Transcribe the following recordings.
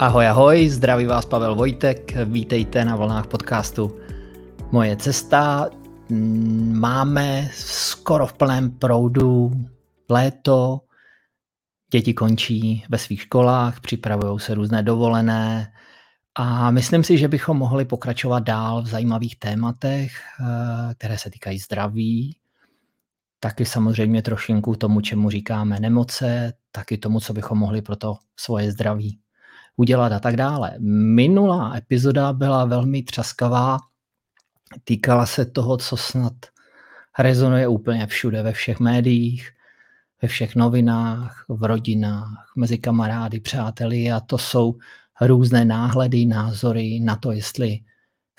Ahoj, ahoj, zdraví vás Pavel Vojtek, vítejte na vlnách podcastu Moje cesta. Máme skoro v plném proudu léto, děti končí ve svých školách, připravují se různé dovolené a myslím si, že bychom mohli pokračovat dál v zajímavých tématech, eh, které se týkají zdraví, taky samozřejmě trošinku tomu, čemu říkáme nemoce, taky tomu, co bychom mohli pro to svoje zdraví udělat a tak dále. Minulá epizoda byla velmi třaskavá, týkala se toho, co snad rezonuje úplně všude, ve všech médiích, ve všech novinách, v rodinách, mezi kamarády, přáteli a to jsou různé náhledy, názory na to, jestli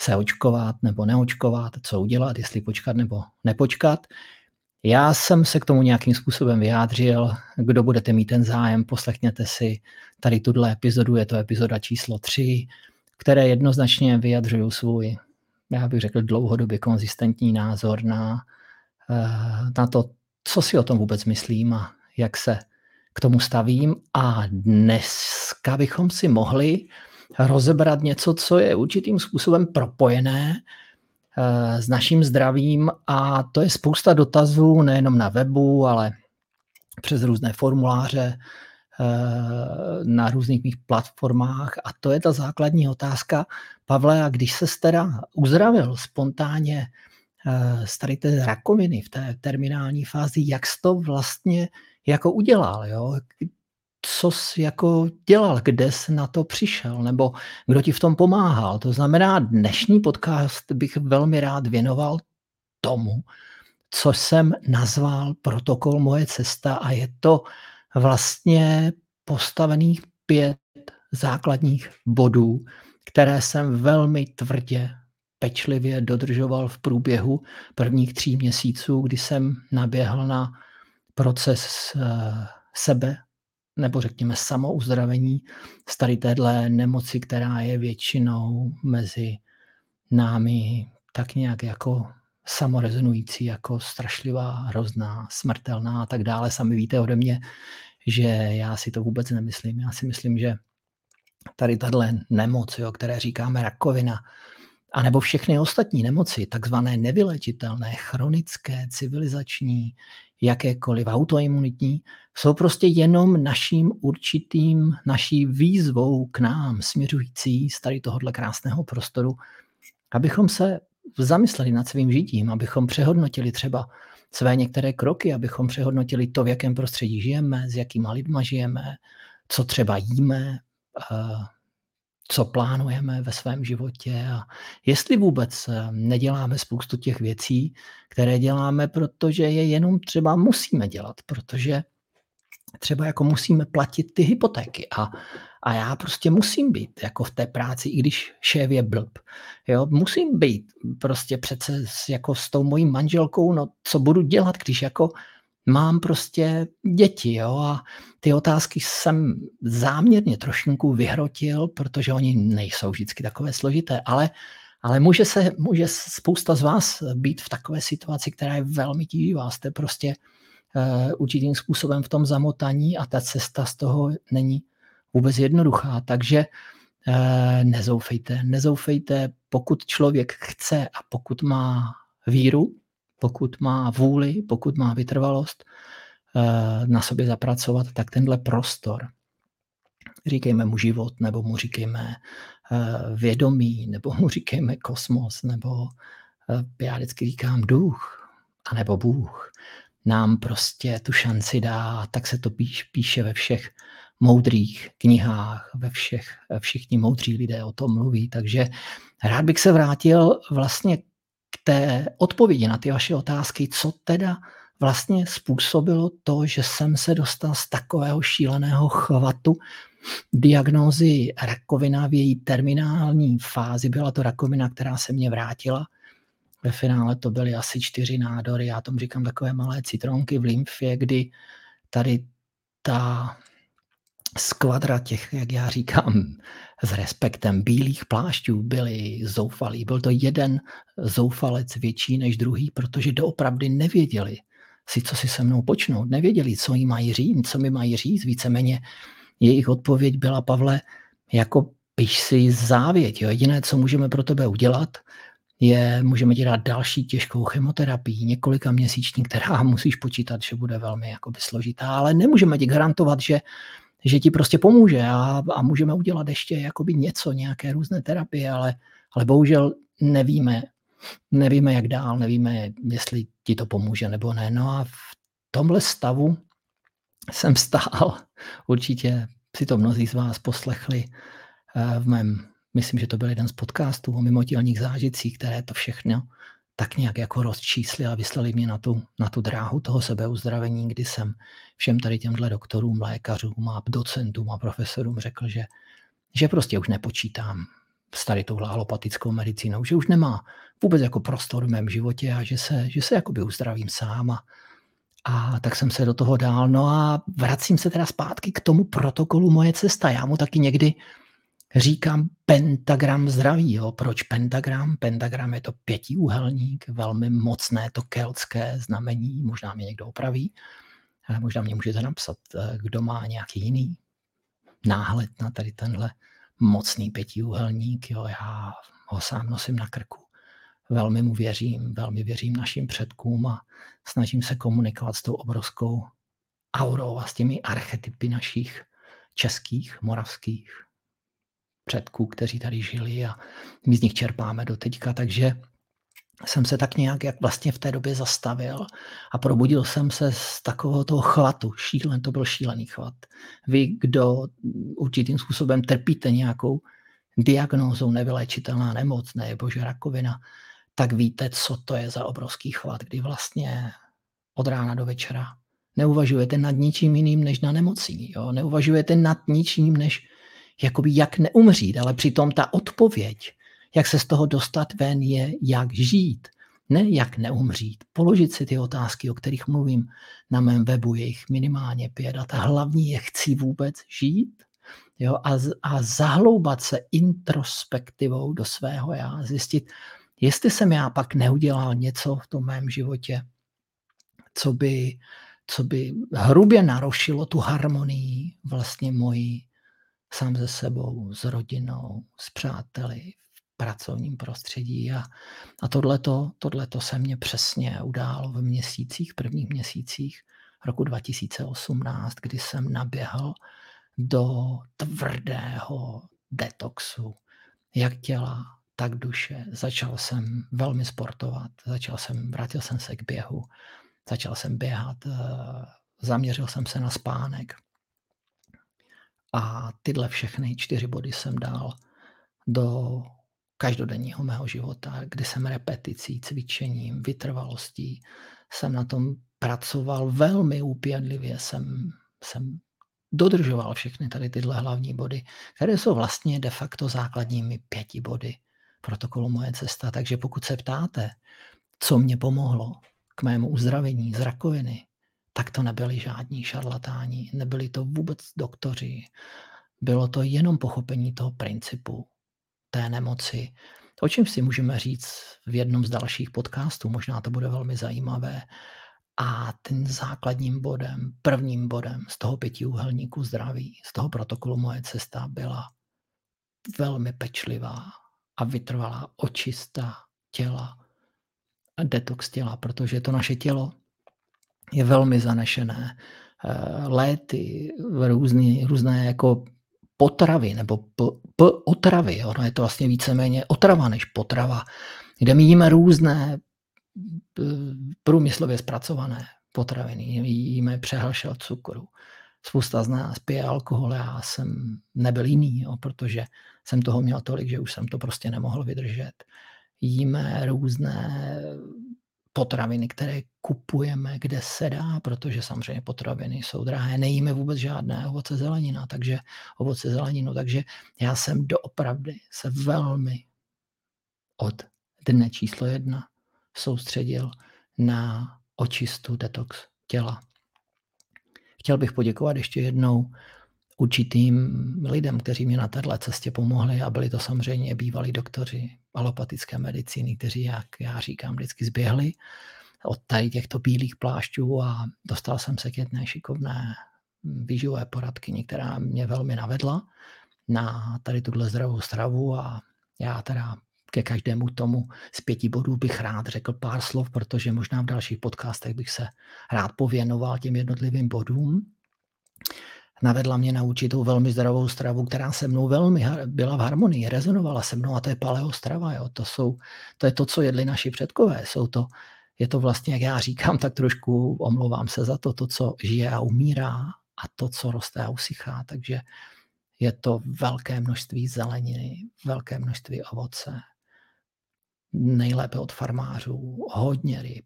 se očkovat nebo neočkovat, co udělat, jestli počkat nebo nepočkat. Já jsem se k tomu nějakým způsobem vyjádřil. Kdo budete mít ten zájem, poslechněte si tady tuhle epizodu, je to epizoda číslo 3, které jednoznačně vyjadřují svůj, já bych řekl, dlouhodobě konzistentní názor na, eh, na to, co si o tom vůbec myslím a jak se k tomu stavím. A dneska bychom si mohli rozebrat něco, co je určitým způsobem propojené s naším zdravím a to je spousta dotazů nejenom na webu, ale přes různé formuláře eh, na různých mých platformách a to je ta základní otázka. Pavle, a když se teda uzdravil spontánně eh, z tady té rakoviny v té terminální fázi, jak jsi to vlastně jako udělal, jo? Co jsi jako dělal, kde jsi na to přišel, nebo kdo ti v tom pomáhal. To znamená, dnešní podcast bych velmi rád věnoval tomu, co jsem nazval protokol Moje cesta a je to vlastně postavených pět základních bodů, které jsem velmi tvrdě, pečlivě dodržoval v průběhu prvních tří měsíců, kdy jsem naběhl na proces eh, sebe nebo řekněme samouzdravení z tady téhle nemoci, která je většinou mezi námi tak nějak jako samorezonující, jako strašlivá, hrozná, smrtelná a tak dále. Sami víte ode mě, že já si to vůbec nemyslím. Já si myslím, že tady tahle nemoc, jo, které říkáme rakovina, anebo všechny ostatní nemoci, takzvané nevylečitelné, chronické, civilizační, jakékoliv autoimunitní, jsou prostě jenom naším určitým, naší výzvou k nám směřující z tady tohohle krásného prostoru, abychom se zamysleli nad svým žitím, abychom přehodnotili třeba své některé kroky, abychom přehodnotili to, v jakém prostředí žijeme, s jakýma lidma žijeme, co třeba jíme, co plánujeme ve svém životě a jestli vůbec eh, neděláme spoustu těch věcí, které děláme, protože je jenom třeba musíme dělat, protože třeba jako musíme platit ty hypotéky a, a já prostě musím být jako v té práci, i když šéf je blb. Jo, musím být prostě přece jako s tou mojí manželkou, no co budu dělat, když jako mám prostě děti, jo, a ty otázky jsem záměrně trošinku vyhrotil, protože oni nejsou vždycky takové složité, ale, ale může, se, může spousta z vás být v takové situaci, která je velmi tíživá. Jste prostě uh, určitým způsobem v tom zamotaní a ta cesta z toho není vůbec jednoduchá. Takže uh, nezoufejte, nezoufejte, pokud člověk chce a pokud má víru, pokud má vůli, pokud má vytrvalost uh, na sobě zapracovat, tak tenhle prostor, říkejme mu život, nebo mu říkejme vědomí, nebo mu říkejme kosmos, nebo já vždycky říkám duch, anebo Bůh, nám prostě tu šanci dá, tak se to píš, píše ve všech moudrých knihách, ve všech, všichni moudří lidé o tom mluví, takže rád bych se vrátil vlastně k té odpovědi na ty vaše otázky, co teda vlastně způsobilo to, že jsem se dostal z takového šíleného chvatu diagnózy rakovina v její terminální fázi. Byla to rakovina, která se mě vrátila ve finále to byly asi čtyři nádory, já tomu říkám takové malé citronky v lymfě, kdy tady ta skvadra těch, jak já říkám, s respektem bílých plášťů byli zoufalí. Byl to jeden zoufalec větší než druhý, protože doopravdy nevěděli si, co si se mnou počnout. Nevěděli, co jim mají říct, co mi mají říct. Víceméně jejich odpověď byla, Pavle, jako piš si závěť. Jo. Jediné, co můžeme pro tebe udělat, je, můžeme ti dát další těžkou chemoterapii, několika měsíční, která musíš počítat, že bude velmi jakoby složitá, ale nemůžeme ti garantovat, že, že ti prostě pomůže a, a můžeme udělat ještě jakoby něco, nějaké různé terapie, ale, ale bohužel nevíme, nevíme, jak dál, nevíme, jestli ti to pomůže nebo ne. No a v tomhle stavu jsem stál, určitě si to mnozí z vás poslechli eh, v mém myslím, že to byl jeden z podcastů o mimotělních zážitcích, které to všechno tak nějak jako rozčísli a vyslali mě na tu, na tu dráhu toho sebeuzdravení, kdy jsem všem tady těmhle doktorům, lékařům a docentům a profesorům řekl, že, že prostě už nepočítám s tady touhle alopatickou medicínou, že už nemá vůbec jako prostor v mém životě a že se, že se jakoby uzdravím sám a, a tak jsem se do toho dál. No a vracím se teda zpátky k tomu protokolu Moje cesta. Já mu taky někdy říkám pentagram zdraví. Jo. Proč pentagram? Pentagram je to pětiúhelník, velmi mocné to keltské znamení, možná mě někdo opraví, možná mě můžete napsat, eh, kdo má nějaký jiný náhled na tady tenhle mocný pětiúhelník. Jo. Já ho sám nosím na krku. Velmi mu věřím, velmi věřím našim předkům a snažím se komunikovat s tou obrovskou aurou a s těmi archetypy našich českých, moravských, předků, kteří tady žili a my z nich čerpáme do teďka, takže jsem se tak nějak jak vlastně v té době zastavil a probudil jsem se z takového toho chvatu. Šílen, to byl šílený chvat. Vy, kdo určitým způsobem trpíte nějakou diagnózou nevylečitelná nemoc nebo že rakovina, tak víte, co to je za obrovský chvat, kdy vlastně od rána do večera neuvažujete nad ničím jiným než na nemocí. Jo? Neuvažujete nad ničím než jakoby jak neumřít, ale přitom ta odpověď, jak se z toho dostat ven, je jak žít, ne jak neumřít. Položit si ty otázky, o kterých mluvím na mém webu, je jich minimálně pět a ta hlavní je, chci vůbec žít? Jo, a, a zahloubat se introspektivou do svého já, zjistit, jestli jsem já pak neudělal něco v tom mém životě, co by, co by hrubě narušilo tu harmonii vlastně mojí sám ze sebou, s rodinou, s přáteli, v pracovním prostředí. A, a tohleto, tohleto se mně přesně událo v měsících, prvních měsících roku 2018, kdy jsem naběhl do tvrdého detoxu, jak těla, tak duše. Začal jsem velmi sportovat, začal jsem, vrátil jsem se k běhu, začal jsem běhat, eh, zaměřil jsem se na spánek, a tyhle všechny čtyři body jsem dal do každodenního mého života, kdy jsem repeticí, cvičením, vytrvalostí, jsem na tom pracoval velmi úpěnlivě, jsem, jsem dodržoval všechny tady tyhle hlavní body, které jsou vlastně de facto základními pěti body protokolu Moje cesta. Takže pokud se ptáte, co mě pomohlo k mému uzdravení z rakoviny, tak to nebyli žádní šarlatáni, nebyli to vůbec doktoři. Bylo to jenom pochopení toho principu té nemoci. O čem si můžeme říct v jednom z dalších podcastů, možná to bude velmi zajímavé. A ten základním bodem, prvním bodem z toho pětiúhelníku zdraví, z toho protokolu Moje cesta byla velmi pečlivá a vytrvalá očista těla, detox těla, protože to naše tělo je velmi zanešené. Eh, léty, různý, různé jako potravy nebo p, p, otravy. Ono je to vlastně víceméně otrava než potrava, kde my jíme různé průmyslově zpracované potraviny. Jíme přehlšel cukru. Spousta z nás pije alkohol, já jsem nebyl jiný, jo, protože jsem toho měl tolik, že už jsem to prostě nemohl vydržet. Jíme různé potraviny, které kupujeme, kde se dá, protože samozřejmě potraviny jsou drahé. Nejíme vůbec žádné ovoce zelenina, takže ovoce zeleninu, takže já jsem doopravdy se velmi od dne číslo jedna soustředil na očistu detox těla. Chtěl bych poděkovat ještě jednou určitým lidem, kteří mě na této cestě pomohli a byli to samozřejmě bývalí doktoři alopatické medicíny, kteří, jak já říkám, vždycky zběhli od tady těchto bílých plášťů a dostal jsem se k jedné šikovné výživové poradkyni, která mě velmi navedla na tady tuhle zdravou stravu a já teda ke každému tomu z pěti bodů bych rád řekl pár slov, protože možná v dalších podcastech bych se rád pověnoval těm jednotlivým bodům. Navedla mě na určitou velmi zdravou stravu, která se mnou velmi byla v harmonii, rezonovala se mnou a to je paleostrava. Jo. To, jsou, to je to, co jedli naši předkové. Jsou to, je to vlastně, jak já říkám, tak trošku omlouvám se za to, to, co žije a umírá a to, co roste a usychá. Takže je to velké množství zeleniny, velké množství ovoce, nejlépe od farmářů, hodně ryb.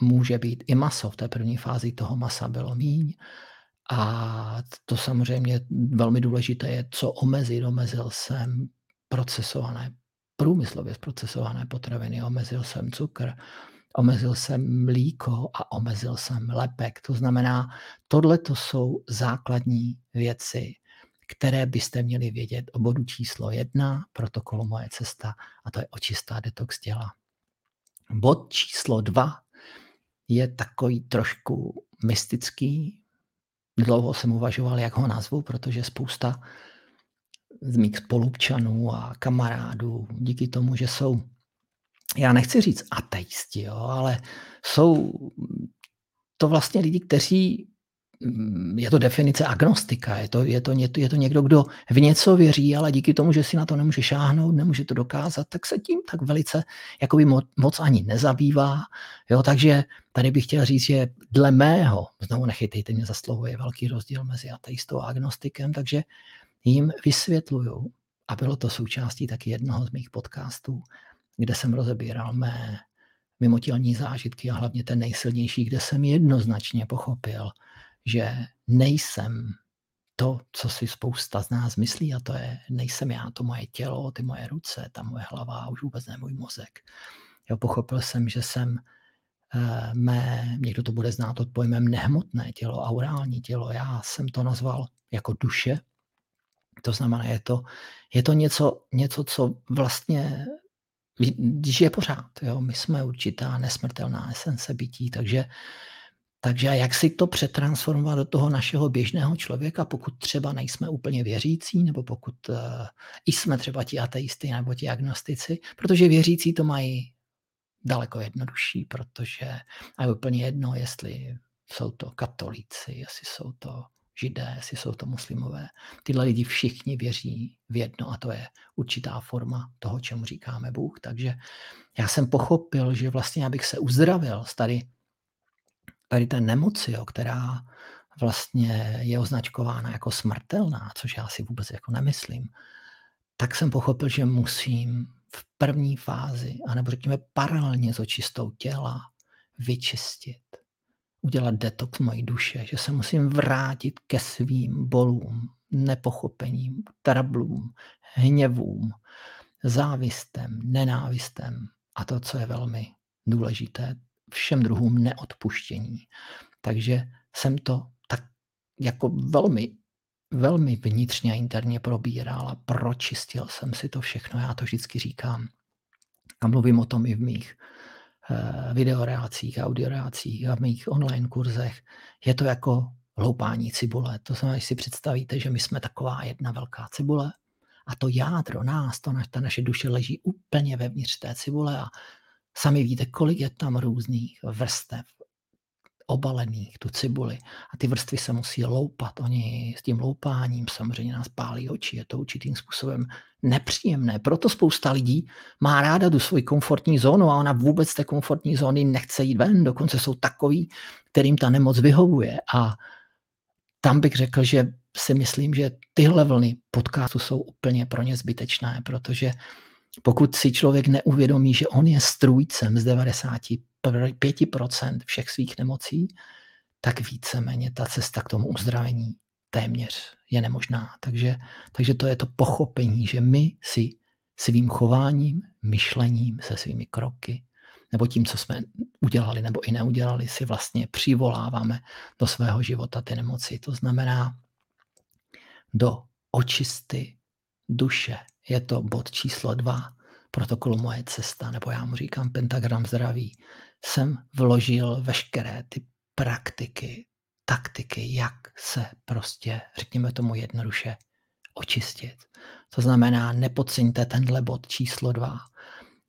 Může být i maso, v té první fázi toho masa bylo míň. A to samozřejmě velmi důležité je, co omezit. Omezil jsem procesované, průmyslově zprocesované potraviny, omezil jsem cukr, omezil jsem mlíko a omezil jsem lepek. To znamená, tohle to jsou základní věci, které byste měli vědět o bodu číslo jedna protokolu Moje cesta a to je očistá detox těla. Bod číslo dva je takový trošku mystický. Dlouho jsem uvažoval, jak ho nazvu, protože spousta z mých spolupčanů a kamarádů díky tomu, že jsou, já nechci říct ateisti, jo, ale jsou to vlastně lidi, kteří je to definice agnostika, je to, je, to, je to někdo, kdo v něco věří, ale díky tomu, že si na to nemůže šáhnout, nemůže to dokázat, tak se tím tak velice jakoby moc ani nezabývá. Jo, takže tady bych chtěl říct, že dle mého, znovu nechytejte mě za slovo, je velký rozdíl mezi ateistou a agnostikem, takže jim vysvětluju, a bylo to součástí taky jednoho z mých podcastů, kde jsem rozebíral mé mimotělní zážitky a hlavně ten nejsilnější, kde jsem jednoznačně pochopil, že nejsem to, co si spousta z nás myslí, a to je, nejsem já, to moje tělo, ty moje ruce, ta moje hlava a už vůbec ne můj mozek. Jo, pochopil jsem, že jsem eh, mé, někdo to bude znát pod pojmem nehmotné tělo, aurální tělo, já jsem to nazval jako duše, to znamená, je to, je to něco, něco, co vlastně je pořád. Jo? My jsme určitá nesmrtelná esence bytí, takže takže jak si to přetransformovat do toho našeho běžného člověka, pokud třeba nejsme úplně věřící, nebo pokud uh, jsme třeba ti ateisty nebo ti agnostici, protože věřící to mají daleko jednodušší, protože a je úplně jedno, jestli jsou to katolíci, jestli jsou to židé, jestli jsou to muslimové. Tyhle lidi všichni věří v jedno a to je určitá forma toho, čemu říkáme Bůh. Takže já jsem pochopil, že vlastně, abych se uzdravil z tady tady té nemoci, jo, která vlastně je označkována jako smrtelná, což já si vůbec jako nemyslím, tak jsem pochopil, že musím v první fázi, anebo řekněme paralelně s očistou těla, vyčistit, udělat detox mojí duše, že se musím vrátit ke svým bolům, nepochopením, trablům, hněvům, závistem, nenávistem a to, co je velmi důležité, všem druhům neodpuštění. Takže jsem to tak jako velmi, velmi vnitřně a interně probíral a pročistil jsem si to všechno. Já to vždycky říkám a mluvím o tom i v mých uh, videoreacích, audioreacích a v mých online kurzech. Je to jako hloupání cibule. To znamená, když si představíte, že my jsme taková jedna velká cibule a to jádro nás, to naš, ta naše duše leží úplně vevnitř té cibule a Sami víte, kolik je tam různých vrstev obalených, tu cibuli. A ty vrstvy se musí loupat. Oni s tím loupáním samozřejmě nás pálí oči. Je to určitým způsobem nepříjemné. Proto spousta lidí má ráda tu svoji komfortní zónu a ona vůbec té komfortní zóny nechce jít ven. Dokonce jsou takový, kterým ta nemoc vyhovuje. A tam bych řekl, že si myslím, že tyhle vlny podcastu jsou úplně pro ně zbytečné, protože pokud si člověk neuvědomí, že on je strůjcem z 95% všech svých nemocí, tak víceméně ta cesta k tomu uzdravení téměř je nemožná. Takže, takže to je to pochopení, že my si svým chováním, myšlením, se svými kroky, nebo tím, co jsme udělali nebo i neudělali, si vlastně přivoláváme do svého života ty nemoci. To znamená do očisty duše, je to bod číslo dva protokolu Moje cesta, nebo já mu říkám pentagram zdraví, jsem vložil veškeré ty praktiky, taktiky, jak se prostě, řekněme tomu jednoduše, očistit. To znamená, nepodceňte tenhle bod číslo dva.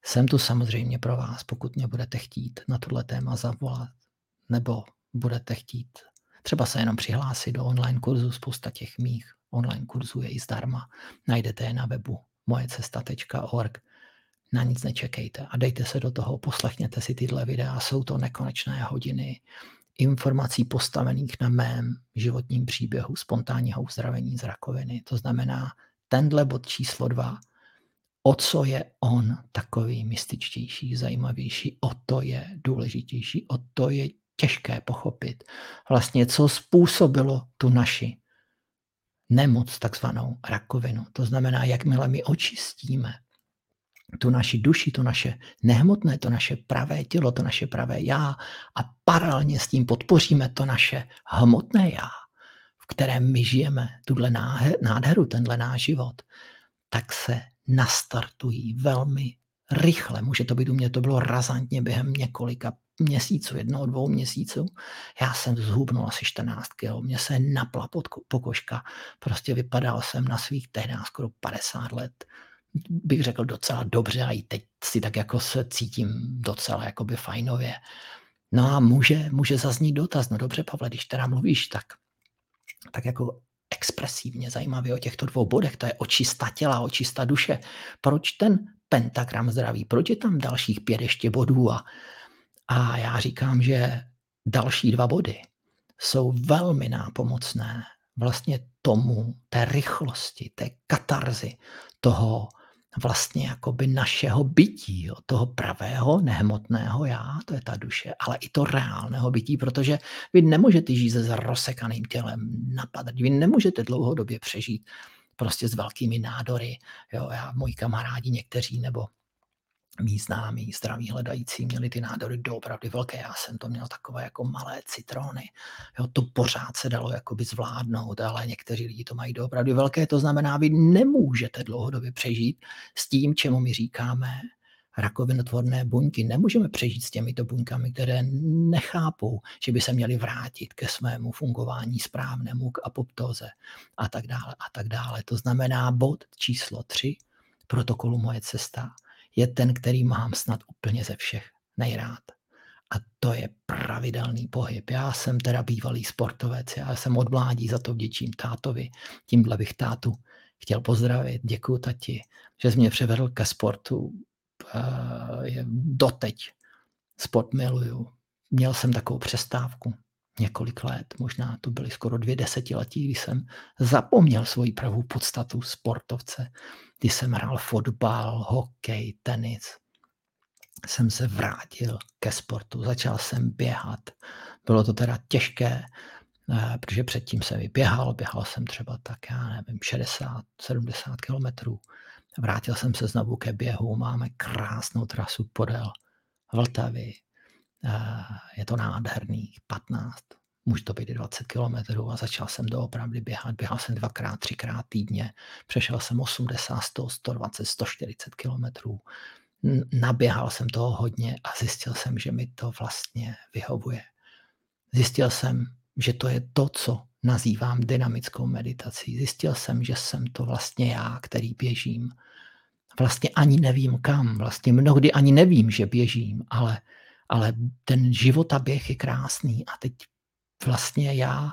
Jsem tu samozřejmě pro vás, pokud mě budete chtít na tohle téma zavolat, nebo budete chtít třeba se jenom přihlásit do online kurzu. Spousta těch mých online kurzů je i zdarma. Najdete je na webu mojecesta.org. Na nic nečekejte a dejte se do toho, poslechněte si tyhle videa. Jsou to nekonečné hodiny informací postavených na mém životním příběhu spontánního uzdravení z rakoviny. To znamená, tenhle bod číslo dva, o co je on takový mystičtější, zajímavější, o to je důležitější, o to je těžké pochopit. Vlastně, co způsobilo tu naši nemoc, takzvanou rakovinu. To znamená, jakmile my očistíme tu naši duši, to naše nehmotné, to naše pravé tělo, to naše pravé já a paralelně s tím podpoříme to naše hmotné já, v kterém my žijeme, tuhle nádheru, tenhle náš život, tak se nastartují velmi rychle. Může to být u mě, to bylo razantně během několika měsíců, jednoho, dvou měsíců. Já jsem zhubnul asi 14 kg, mě se napla pod pokožka. Prostě vypadal jsem na svých tehdy skoro 50 let bych řekl docela dobře a i teď si tak jako se cítím docela jakoby fajnově. No a může, může zaznít dotaz, no dobře Pavle, když teda mluvíš tak, tak jako expresivně zajímavě o těchto dvou bodech, to je očista těla, očista duše. Proč ten pentagram zdraví, proč je tam dalších pět ještě bodů a, a já říkám, že další dva body jsou velmi nápomocné vlastně tomu, té rychlosti, té katarzy, toho vlastně jakoby našeho bytí, jo, toho pravého, nehmotného já, to je ta duše, ale i to reálného bytí, protože vy nemůžete žít se rozsekaným tělem, napadat, vy nemůžete dlouhodobě přežít prostě s velkými nádory. Jo, já, moji kamarádi někteří, nebo mý známí, zdraví hledající, měli ty nádory doopravdy velké. Já jsem to měl takové jako malé citrony. Jo, to pořád se dalo jakoby zvládnout, ale někteří lidi to mají doopravdy velké. To znamená, vy nemůžete dlouhodobě přežít s tím, čemu my říkáme rakovinotvorné buňky. Nemůžeme přežít s těmito buňkami, které nechápou, že by se měly vrátit ke svému fungování správnému, k apoptóze a tak dále a tak dále. To znamená bod číslo 3 protokolu Moje cesta je ten, který mám snad úplně ze všech nejrád. A to je pravidelný pohyb. Já jsem teda bývalý sportovec, já jsem od mládí za to vděčím tátovi. Tímhle bych tátu chtěl pozdravit. Děkuji tati, že jsi mě převedl ke sportu. Doteď sport miluju. Měl jsem takovou přestávku několik let, možná to byly skoro dvě desetiletí, kdy jsem zapomněl svoji pravou podstatu sportovce, kdy jsem hrál fotbal, hokej, tenis. Jsem se vrátil ke sportu, začal jsem běhat. Bylo to teda těžké, eh, protože předtím jsem i běhal, běhal jsem třeba tak, já nevím, 60, 70 kilometrů. Vrátil jsem se znovu ke běhu, máme krásnou trasu podél Vltavy, je to nádherný, 15, může to být i 20 kilometrů a začal jsem doopravdy běhat. Běhal jsem dvakrát, třikrát týdně, přešel jsem 80, 100, 120, 140 kilometrů. Naběhal jsem toho hodně a zjistil jsem, že mi to vlastně vyhovuje. Zjistil jsem, že to je to, co nazývám dynamickou meditací. Zjistil jsem, že jsem to vlastně já, který běžím. Vlastně ani nevím kam, vlastně mnohdy ani nevím, že běžím, ale ale ten životaběh je krásný a teď vlastně já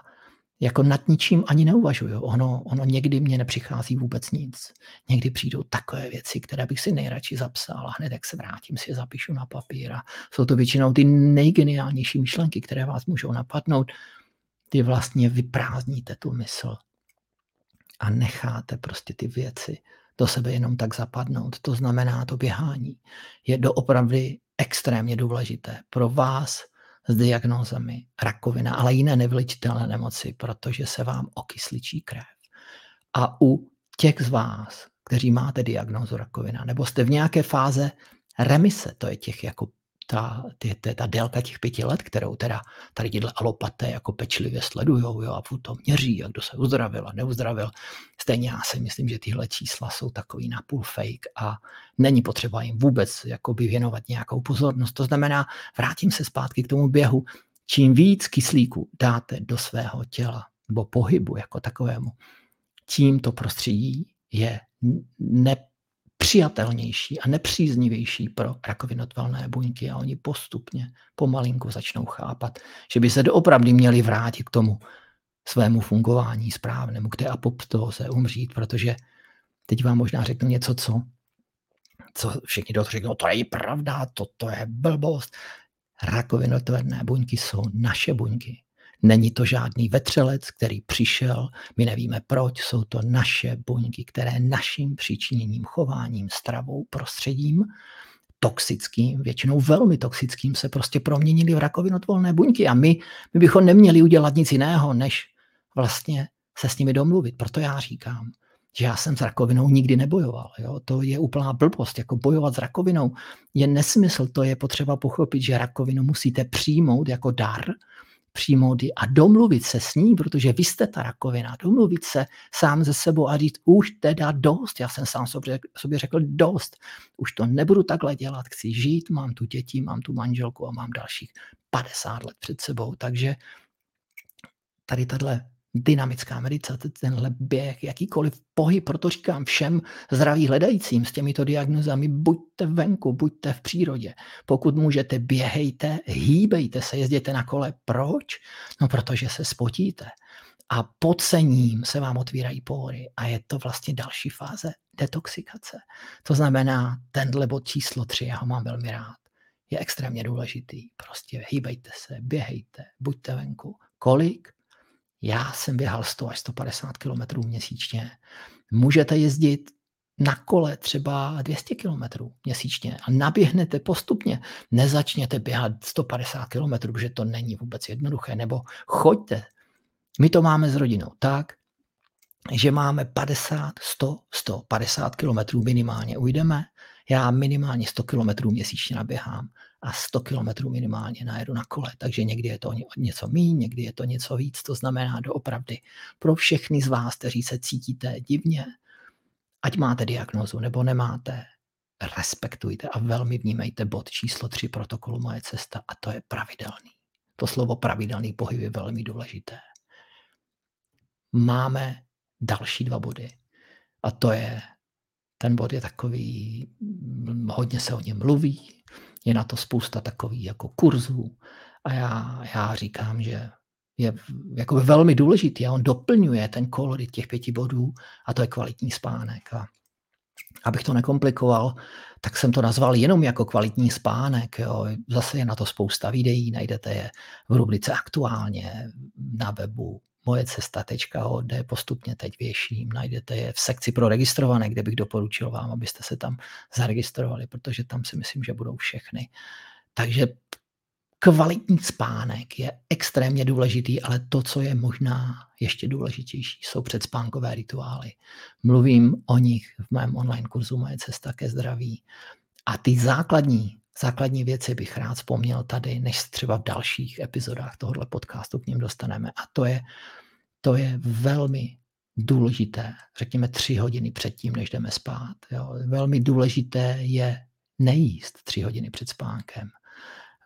jako nad ničím ani neuvažuju. Ono, ono někdy mě nepřichází vůbec nic. Někdy přijdou takové věci, které bych si nejradši zapsal a hned jak se vrátím, si je zapíšu na papír. A jsou to většinou ty nejgeniálnější myšlenky, které vás můžou napadnout. Ty vlastně vyprázdníte tu mysl a necháte prostě ty věci do sebe jenom tak zapadnout. To znamená, to běhání je doopravdy extrémně důležité pro vás s diagnózami rakovina, ale jiné nevylečitelné nemoci, protože se vám okysličí krev. A u těch z vás, kteří máte diagnózu rakovina, nebo jste v nějaké fáze remise, to je těch jako ta, ty, ty, ta délka těch pěti let, kterou teda tady tyhle alopaté jako pečlivě sledujou jo, a to měří, a kdo se uzdravil a neuzdravil. Stejně já si myslím, že tyhle čísla jsou takový napůl fake a není potřeba jim vůbec jakoby věnovat nějakou pozornost. To znamená, vrátím se zpátky k tomu běhu, čím víc kyslíku dáte do svého těla, nebo pohybu jako takovému, tím to prostředí je nepřijatelnější a nepříznivější pro rakovinotvalné buňky a oni postupně pomalinku začnou chápat, že by se doopravdy měli vrátit k tomu svému fungování správnému, k té apoptóze, umřít, protože teď vám možná řeknu něco, co, co všichni do řeknou, to je pravda, to, to je blbost. Rakovinotvorné buňky jsou naše buňky. Není to žádný vetřelec, který přišel, my nevíme proč, jsou to naše buňky, které naším přičiněním, chováním, stravou, prostředím, toxickým, většinou velmi toxickým, se prostě proměnili v rakovinotvolné buňky a my, my bychom neměli udělat nic jiného, než vlastně se s nimi domluvit. Proto já říkám, že já jsem s rakovinou nikdy nebojoval. Jo? To je úplná blbost. Jako bojovat s rakovinou je nesmysl. To je potřeba pochopit, že rakovinu musíte přijmout jako dar, přijmout ji a domluvit se s ní, protože vy jste ta rakovina, domluvit se sám ze sebou a říct, už teda dost, já jsem sám sobě, sobě řekl dost, už to nebudu takhle dělat, chci žít, mám tu děti, mám tu manželku a mám dalších 50 let před sebou, takže tady tahle dynamická meditace, tenhle běh, jakýkoliv pohyb, proto říkám všem zdraví hledajícím s těmito diagnozami, buďte venku, buďte v přírodě. Pokud můžete, běhejte, hýbejte se, jezděte na kole. Proč? No, protože se spotíte. A pod sením se vám otvírají pory a je to vlastně další fáze detoxikace. To znamená, tenhle bod číslo tři, já ho mám velmi rád, je extrémně důležitý. Prostě hýbejte se, běhejte, buďte venku. Kolik? Já jsem běhal 100 až 150 km měsíčně. Můžete jezdit na kole třeba 200 km měsíčně a naběhnete postupně. Nezačněte běhat 150 km, protože to není vůbec jednoduché, nebo choďte. My to máme s rodinou tak, že máme 50, 100, 150 km minimálně ujdeme. Já minimálně 100 km měsíčně naběhám a 100 km minimálně najedu na kole. Takže někdy je to něco méně, někdy je to něco víc. To znamená doopravdy pro všechny z vás, kteří se cítíte divně, ať máte diagnózu nebo nemáte, respektujte a velmi vnímejte bod číslo 3 protokolu Moje cesta a to je pravidelný. To slovo pravidelný pohyb je velmi důležité. Máme další dva body a to je, ten bod je takový, hodně se o něm mluví, je na to spousta takových jako kurzů a já, já říkám, že je jako velmi důležitý a on doplňuje ten kolorit těch pěti bodů a to je kvalitní spánek. A abych to nekomplikoval, tak jsem to nazval jenom jako kvalitní spánek. Jo. Zase je na to spousta videí, najdete je v rubrice aktuálně na webu moje cesta.od postupně teď věším. Najdete je v sekci pro registrované, kde bych doporučil vám, abyste se tam zaregistrovali, protože tam si myslím, že budou všechny. Takže kvalitní spánek je extrémně důležitý, ale to, co je možná ještě důležitější, jsou předspánkové rituály. Mluvím o nich v mém online kurzu Moje cesta ke zdraví. A ty základní základní věci bych rád vzpomněl tady, než třeba v dalších epizodách tohoto podcastu k ním dostaneme. A to je, to je velmi důležité, řekněme tři hodiny předtím, než jdeme spát. Jo. Velmi důležité je nejíst tři hodiny před spánkem.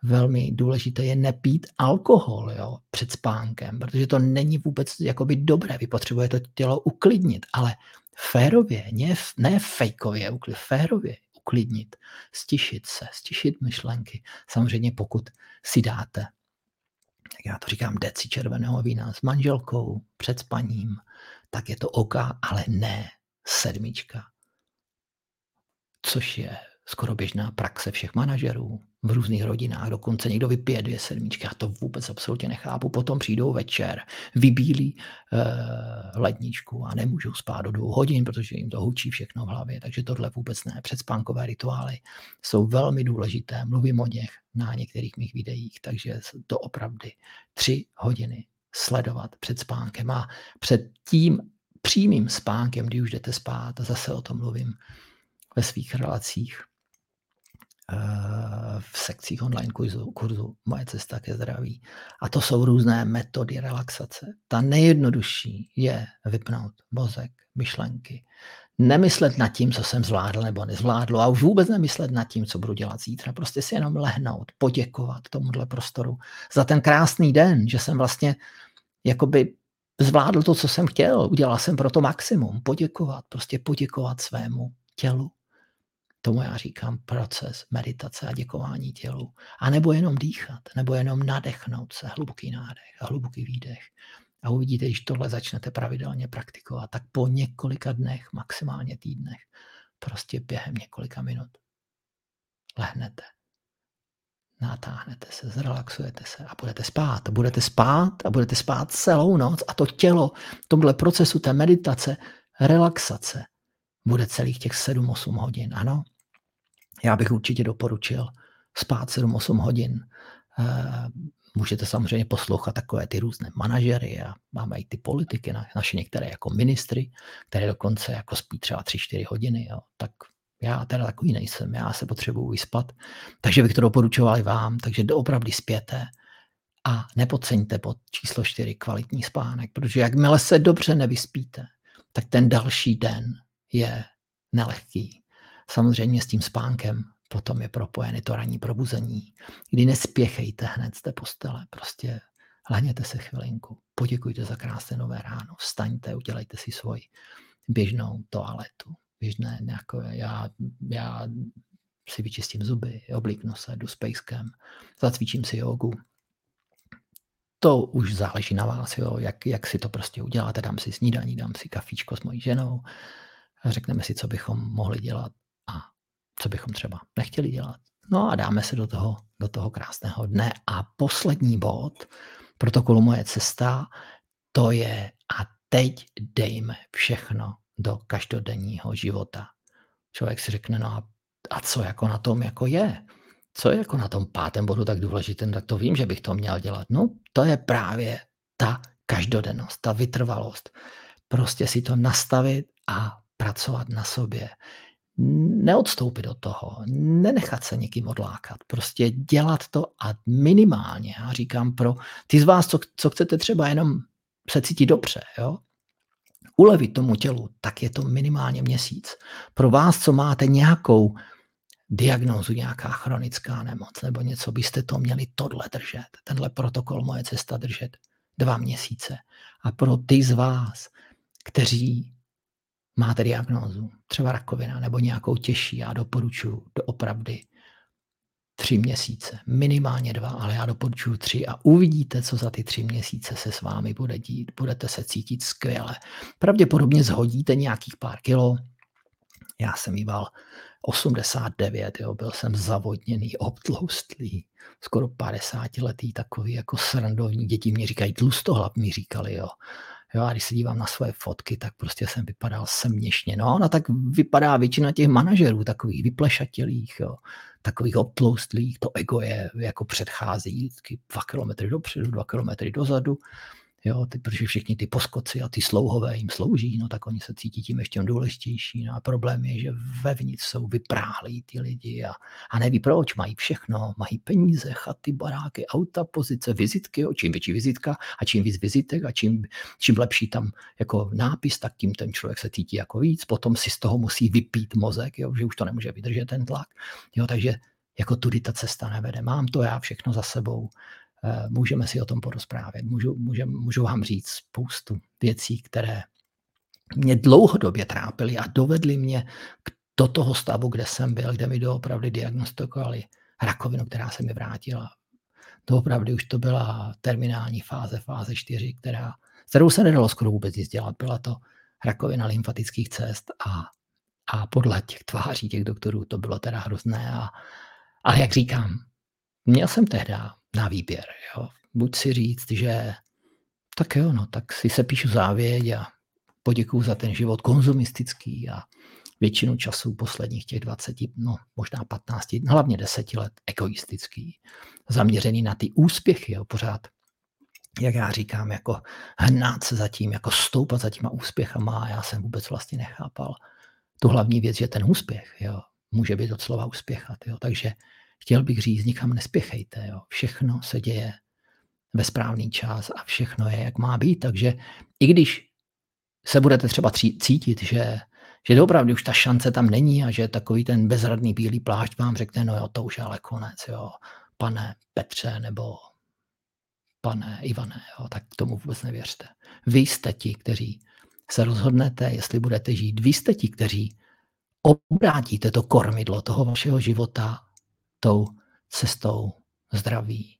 Velmi důležité je nepít alkohol jo, před spánkem, protože to není vůbec jakoby dobré. Vy potřebujete to tělo uklidnit, ale férově, ne, ne fejkově, férově uklidnit, stišit se, stišit myšlenky. Samozřejmě pokud si dáte, jak já to říkám, deci červeného vína s manželkou před spaním, tak je to oka, ale ne sedmička. Což je skoro běžná praxe všech manažerů v různých rodinách. Dokonce někdo vypije dvě sedmičky. Já to vůbec absolutně nechápu. Potom přijdou večer, vybílí uh, ledničku a nemůžou spát do dvou hodin, protože jim to hučí všechno v hlavě. Takže tohle vůbec ne. Předspánkové rituály jsou velmi důležité. Mluvím o nich na některých mých videích, takže to opravdu tři hodiny sledovat před spánkem. A před tím přímým spánkem, kdy už jdete spát, a zase o tom mluvím ve svých relacích, v sekcích online kurzu, kurzu Moje cesta ke zdraví. A to jsou různé metody relaxace. Ta nejjednodušší je vypnout mozek, myšlenky, nemyslet nad tím, co jsem zvládl nebo nezvládl a už vůbec nemyslet nad tím, co budu dělat zítra. Prostě si jenom lehnout, poděkovat tomuhle prostoru za ten krásný den, že jsem vlastně jakoby zvládl to, co jsem chtěl, udělal jsem pro to maximum, poděkovat, prostě poděkovat svému tělu. Tomu já říkám proces meditace a děkování tělu. A nebo jenom dýchat, nebo jenom nadechnout se, hluboký nádech a hluboký výdech. A uvidíte, když tohle začnete pravidelně praktikovat, tak po několika dnech, maximálně týdnech, prostě během několika minut lehnete, natáhnete se, zrelaxujete se a budete spát. A budete spát a budete spát celou noc a to tělo v tomhle procesu té meditace, relaxace, bude celých těch 7-8 hodin. Ano, já bych určitě doporučil spát 7-8 hodin. Eh, můžete samozřejmě poslouchat takové ty různé manažery a máme i ty politiky, naše některé jako ministry, které dokonce jako spí třeba 3-4 hodiny. Jo. Tak já teda takový nejsem, já se potřebuji vyspat, takže bych to doporučoval i vám, takže doopravdy spěte a nepodceňte pod číslo 4 kvalitní spánek, protože jakmile se dobře nevyspíte, tak ten další den je nelehký. Samozřejmě s tím spánkem potom je propojené to ranní probuzení, kdy nespěchejte hned z té postele, prostě hleněte se chvilinku, poděkujte za krásné nové ráno, vstaňte, udělejte si svoji běžnou toaletu, běžné nějaké, já, já si vyčistím zuby, oblíknu se, jdu s pejskem, zacvičím si jogu. To už záleží na vás, jo, jak, jak si to prostě uděláte. Dám si snídaní, dám si kafíčko s mojí ženou, řekneme si, co bychom mohli dělat co bychom třeba nechtěli dělat. No a dáme se do toho, do toho krásného dne. A poslední bod protokolu Moje cesta, to je a teď dejme všechno do každodenního života. Člověk si řekne, no a, a co jako na tom jako je? Co je jako na tom pátém bodu tak důležitým, tak to vím, že bych to měl dělat. No, to je právě ta každodennost, ta vytrvalost. Prostě si to nastavit a pracovat na sobě. Neodstoupit do toho, nenechat se někým odlákat, prostě dělat to a minimálně, já říkám pro ty z vás, co, co chcete třeba jenom se cítit dobře, jo? ulevit tomu tělu, tak je to minimálně měsíc. Pro vás, co máte nějakou diagnózu, nějaká chronická nemoc nebo něco, byste to měli tohle držet, tenhle protokol moje cesta držet dva měsíce. A pro ty z vás, kteří máte diagnózu, třeba rakovina nebo nějakou těžší, já doporučuji doopravdy tři měsíce, minimálně dva, ale já doporučuji tři a uvidíte, co za ty tři měsíce se s vámi bude dít. Budete se cítit skvěle. Pravděpodobně zhodíte nějakých pár kilo. Já jsem býval 89, jo, byl jsem zavodněný, obtloustlý, skoro 50 letý, takový jako srandovní. Děti mě říkají tlustohlap, mi říkali, jo. Jo, a když se dívám na svoje fotky, tak prostě jsem vypadal semněšně. No, no tak vypadá většina těch manažerů, takových vyplešatělých, jo takových obtloustlých, to ego je jako předchází dva kilometry dopředu, dva kilometry dozadu, jo, ty, protože všichni ty poskoci a ty slouhové jim slouží, no tak oni se cítí tím ještě důležitější. No a problém je, že vevnitř jsou vypráhlí ty lidi a, a neví proč, mají všechno, mají peníze, chaty, baráky, auta, pozice, vizitky, jo, čím větší vizitka a čím víc vizitek a čím, čím lepší tam jako nápis, tak tím ten člověk se cítí jako víc, potom si z toho musí vypít mozek, jo, že už to nemůže vydržet ten tlak. Jo, takže jako tudy ta cesta nevede. Mám to já všechno za sebou můžeme si o tom porozprávět. Můžu, můžem, můžu vám říct spoustu věcí, které mě dlouhodobě trápily a dovedly mě k, do toho stavu, kde jsem byl, kde mi doopravdy diagnostikovali rakovinu, která se mi vrátila. Doopravdy už to byla terminální fáze, fáze 4, která, kterou se nedalo skoro vůbec nic dělat. Byla to rakovina lymfatických cest a, a podle těch tváří těch doktorů to bylo teda hrozné. A, ale jak říkám, měl jsem tehdy na výběr. Jo. Buď si říct, že tak jo, no, tak si se píšu závěť a poděkuju za ten život konzumistický a většinu času posledních těch 20, no možná 15, hlavně 10 let egoistický, zaměřený na ty úspěchy, jo, pořád jak já říkám, jako hnát se zatím, jako stoupat za těma úspěchama a já jsem vůbec vlastně nechápal tu hlavní věc, že ten úspěch jo, může být od slova uspěchat. Jo. Takže chtěl bych říct, nikam nespěchejte. Jo. Všechno se děje ve správný čas a všechno je, jak má být. Takže i když se budete třeba cítit, že, že opravdu už ta šance tam není a že takový ten bezradný bílý plášť vám řekne, no jo, to už je ale konec, jo, pane Petře nebo pane Ivane, jo, tak tomu vůbec nevěřte. Vy jste ti, kteří se rozhodnete, jestli budete žít. Vy jste ti, kteří obrátíte to kormidlo toho vašeho života tou cestou zdraví,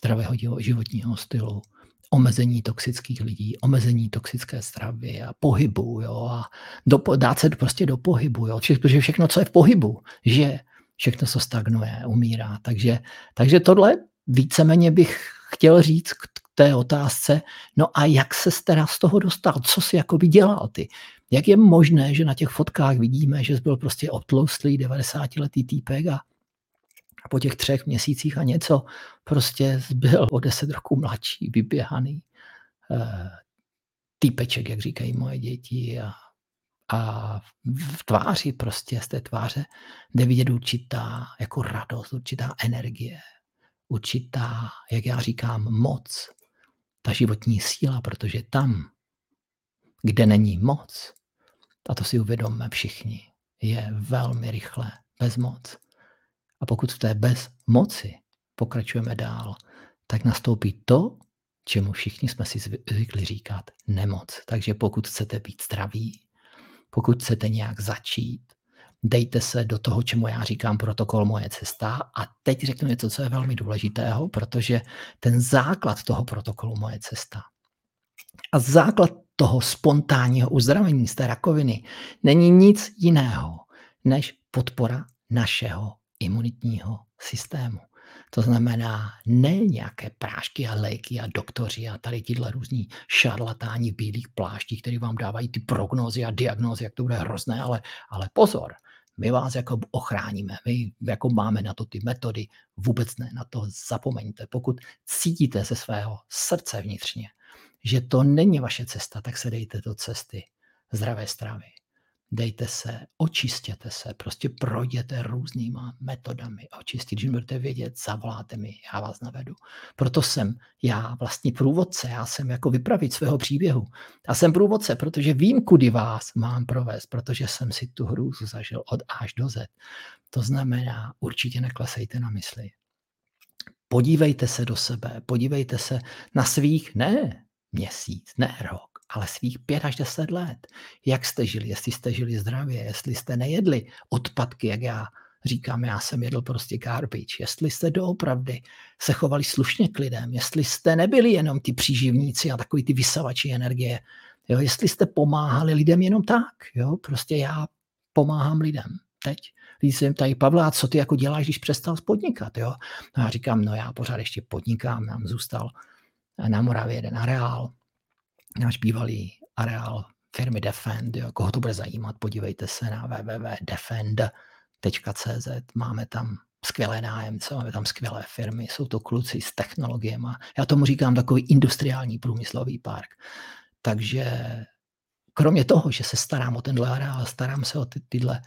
zdravého životního stylu, omezení toxických lidí, omezení toxické stravy a pohybu, jo, a do, dát se prostě do pohybu, jo, protože všechno, co je v pohybu, že všechno, co stagnuje, umírá. Takže, takže tohle víceméně bych chtěl říct k té otázce, no a jak se teda z toho dostal, co si jakoby dělal ty. Jak je možné, že na těch fotkách vidíme, že byl prostě obtloustlý 90-letý týpek a a po těch třech měsících a něco prostě byl o deset roků mladší, vyběhaný uh, týpeček, jak říkají moje děti a, a v tváři prostě z té tváře jde vidět určitá jako radost, určitá energie, určitá, jak já říkám, moc, ta životní síla, protože tam, kde není moc, a to si uvědomme všichni, je velmi rychle bezmoc. A pokud v té bezmoci pokračujeme dál, tak nastoupí to, čemu všichni jsme si zvykli říkat nemoc. Takže pokud chcete být zdraví, pokud chcete nějak začít, dejte se do toho, čemu já říkám protokol moje cesta. A teď řeknu něco, co je velmi důležitého, protože ten základ toho protokolu moje cesta a základ toho spontánního uzdravení z té rakoviny není nic jiného než podpora našeho imunitního systému. To znamená ne nějaké prášky a léky a doktoři a tady tyhle různí šarlatáni v bílých pláštích, kteří vám dávají ty prognózy a diagnózy, jak to bude hrozné, ale, ale pozor, my vás jako ochráníme, my jako máme na to ty metody, vůbec ne, na to zapomeňte. Pokud cítíte ze svého srdce vnitřně, že to není vaše cesta, tak se dejte do cesty zdravé stravy dejte se, očistěte se, prostě projděte různýma metodami očistit. Když budete vědět, zavoláte mi, já vás navedu. Proto jsem já vlastní průvodce, já jsem jako vypravit svého příběhu. Já jsem průvodce, protože vím, kudy vás mám provést, protože jsem si tu hrůzu zažil od až do Z. To znamená, určitě neklesejte na mysli. Podívejte se do sebe, podívejte se na svých, ne měsíc, ne rok, ale svých pět až deset let. Jak jste žili, jestli jste žili zdravě, jestli jste nejedli odpadky, jak já říkám, já jsem jedl prostě garbage, jestli jste doopravdy se chovali slušně k lidem, jestli jste nebyli jenom ty příživníci a takový ty vysavači energie, jo, jestli jste pomáhali lidem jenom tak, jo, prostě já pomáhám lidem teď. Když jsem tady, Pavla, co ty jako děláš, když přestal podnikat, jo? No já říkám, no já pořád ještě podnikám, nám zůstal na Moravě jeden areál, náš bývalý areál firmy Defend. Jo. Koho to bude zajímat, podívejte se na www.defend.cz. Máme tam skvělé nájemce, máme tam skvělé firmy, jsou to kluci s technologiemi. Já tomu říkám takový industriální průmyslový park. Takže kromě toho, že se starám o tenhle areál, starám se o ty, tyhle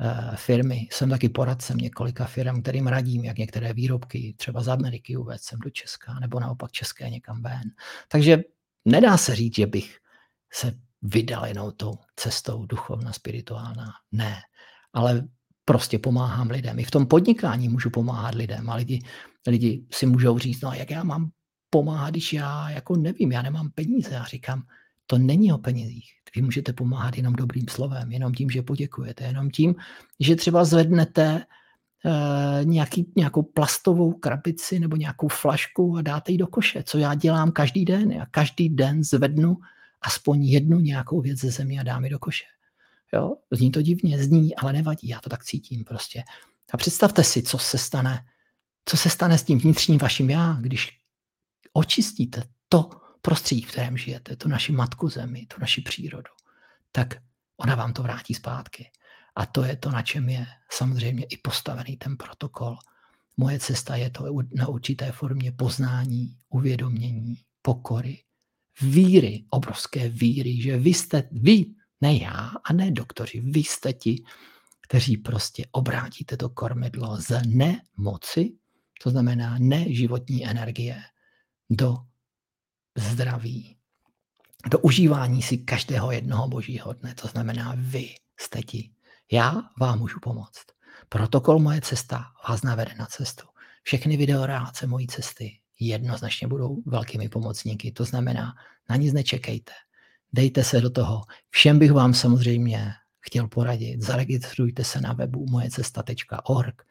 uh, firmy, jsem taky poradcem několika firm, kterým radím, jak některé výrobky třeba z Ameriky uvést sem do Česka, nebo naopak české někam ven. Takže nedá se říct, že bych se vydal jenom tou cestou duchovna, spirituálna. Ne. Ale prostě pomáhám lidem. I v tom podnikání můžu pomáhat lidem. A lidi, lidi si můžou říct, no jak já mám pomáhat, když já jako nevím, já nemám peníze. Já říkám, to není o penězích. Vy můžete pomáhat jenom dobrým slovem, jenom tím, že poděkujete, jenom tím, že třeba zvednete nějaký, nějakou plastovou krabici nebo nějakou flašku a dáte ji do koše, co já dělám každý den. Já každý den zvednu aspoň jednu nějakou věc ze země a dám ji do koše. Jo? Zní to divně, zní, ale nevadí, já to tak cítím prostě. A představte si, co se stane, co se stane s tím vnitřním vaším já, když očistíte to prostředí, v kterém žijete, tu naši matku zemi, tu naši přírodu, tak ona vám to vrátí zpátky. A to je to, na čem je samozřejmě i postavený ten protokol. Moje cesta je to na určité formě poznání, uvědomění, pokory, víry, obrovské víry, že vy jste, vy, ne já a ne doktoři, vy jste ti, kteří prostě obrátíte to kormidlo z nemoci, to znamená neživotní energie, do zdraví, do užívání si každého jednoho božího dne. To znamená, vy jste ti, já vám můžu pomoct. Protokol Moje cesta vás navede na cestu. Všechny videoreláce mojí cesty jednoznačně budou velkými pomocníky. To znamená, na nic nečekejte. Dejte se do toho. Všem bych vám samozřejmě chtěl poradit. Zaregistrujte se na webu mojecesta.org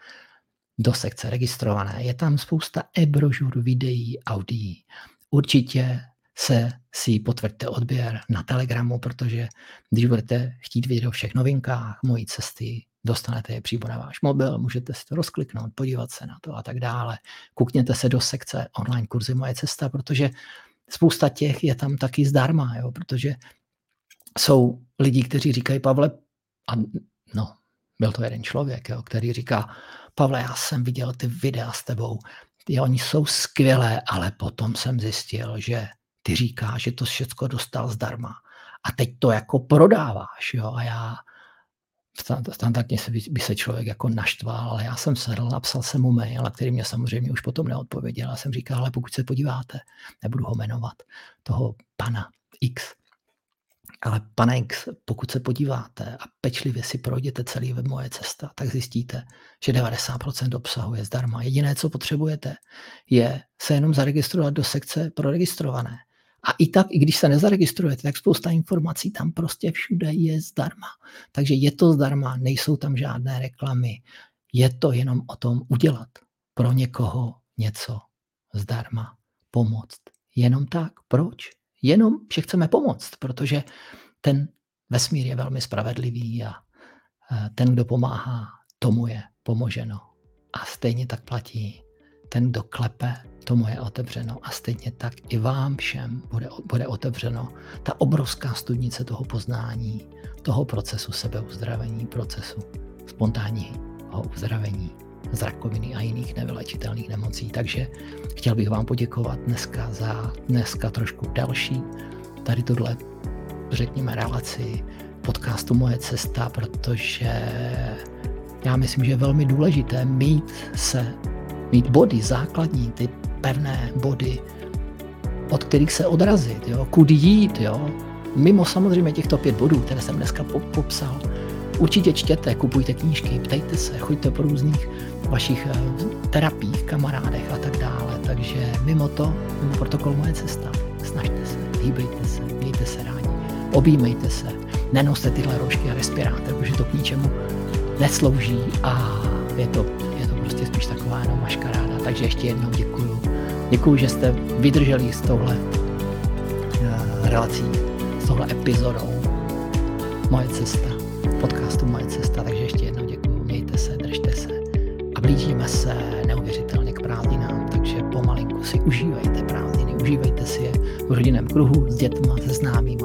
do sekce registrované. Je tam spousta e-brožur, videí, audií. Určitě se si potvrďte odběr na Telegramu, protože když budete chtít vidět o všech novinkách mojí cesty, dostanete je přímo na váš mobil, můžete si to rozkliknout, podívat se na to a tak dále. Kukněte se do sekce online kurzy Moje cesta, protože spousta těch je tam taky zdarma, jo, protože jsou lidi, kteří říkají, Pavle, a no, byl to jeden člověk, jo, který říká, Pavle, já jsem viděl ty videa s tebou, ty, oni jsou skvělé, ale potom jsem zjistil, že ty říkáš, že to všechno dostal zdarma. A teď to jako prodáváš, jo, a já standardně se by, by se člověk jako naštval, ale já jsem sedl, napsal jsem mu mail, který mě samozřejmě už potom neodpověděl. Já jsem říkal, ale pokud se podíváte, nebudu ho jmenovat, toho pana X, ale pane X, pokud se podíváte a pečlivě si projděte celý web Moje cesta, tak zjistíte, že 90% obsahu je zdarma. Jediné, co potřebujete, je se jenom zaregistrovat do sekce pro registrované. A i tak, i když se nezaregistrujete, tak spousta informací tam prostě všude je zdarma. Takže je to zdarma, nejsou tam žádné reklamy. Je to jenom o tom udělat pro někoho něco zdarma, pomoct. Jenom tak. Proč? Jenom, že chceme pomoct, protože ten vesmír je velmi spravedlivý a ten, kdo pomáhá, tomu je pomoženo. A stejně tak platí, ten, kdo klepe, tomu je otevřeno. A stejně tak i vám všem bude, bude otevřeno ta obrovská studnice toho poznání, toho procesu sebeuzdravení, procesu spontánního uzdravení z rakoviny a jiných nevylečitelných nemocí. Takže chtěl bych vám poděkovat dneska za dneska trošku další tady tohle, řekněme, relaci podcastu Moje cesta, protože já myslím, že je velmi důležité mít se, mít body základní, ty pevné body, od kterých se odrazit, jo, kudy jít, jo. Mimo samozřejmě těchto pět bodů, které jsem dneska popsal, určitě čtěte, kupujte knížky, ptejte se, choďte po různých vašich eh, terapiích, kamarádech a tak dále. Takže mimo to, mimo protokol moje cesta, snažte se, hýbejte se, mějte se rádi, objímejte se, nenoste tyhle rožky a respirátor, protože to k ničemu neslouží a je to, je to prostě spíš taková jenom maškaráda. Takže ještě jednou děkuju. Děkuju, že jste vydrželi s touhle uh, relací, s touhle epizodou Moje cesta, podcastu Moje cesta. Takže ještě jednou děkuju, mějte se, držte se a blížíme se neuvěřitelně k prázdninám, takže pomalinku si užívejte prázdniny, užívejte si je v rodinném kruhu, s dětma, se známýma,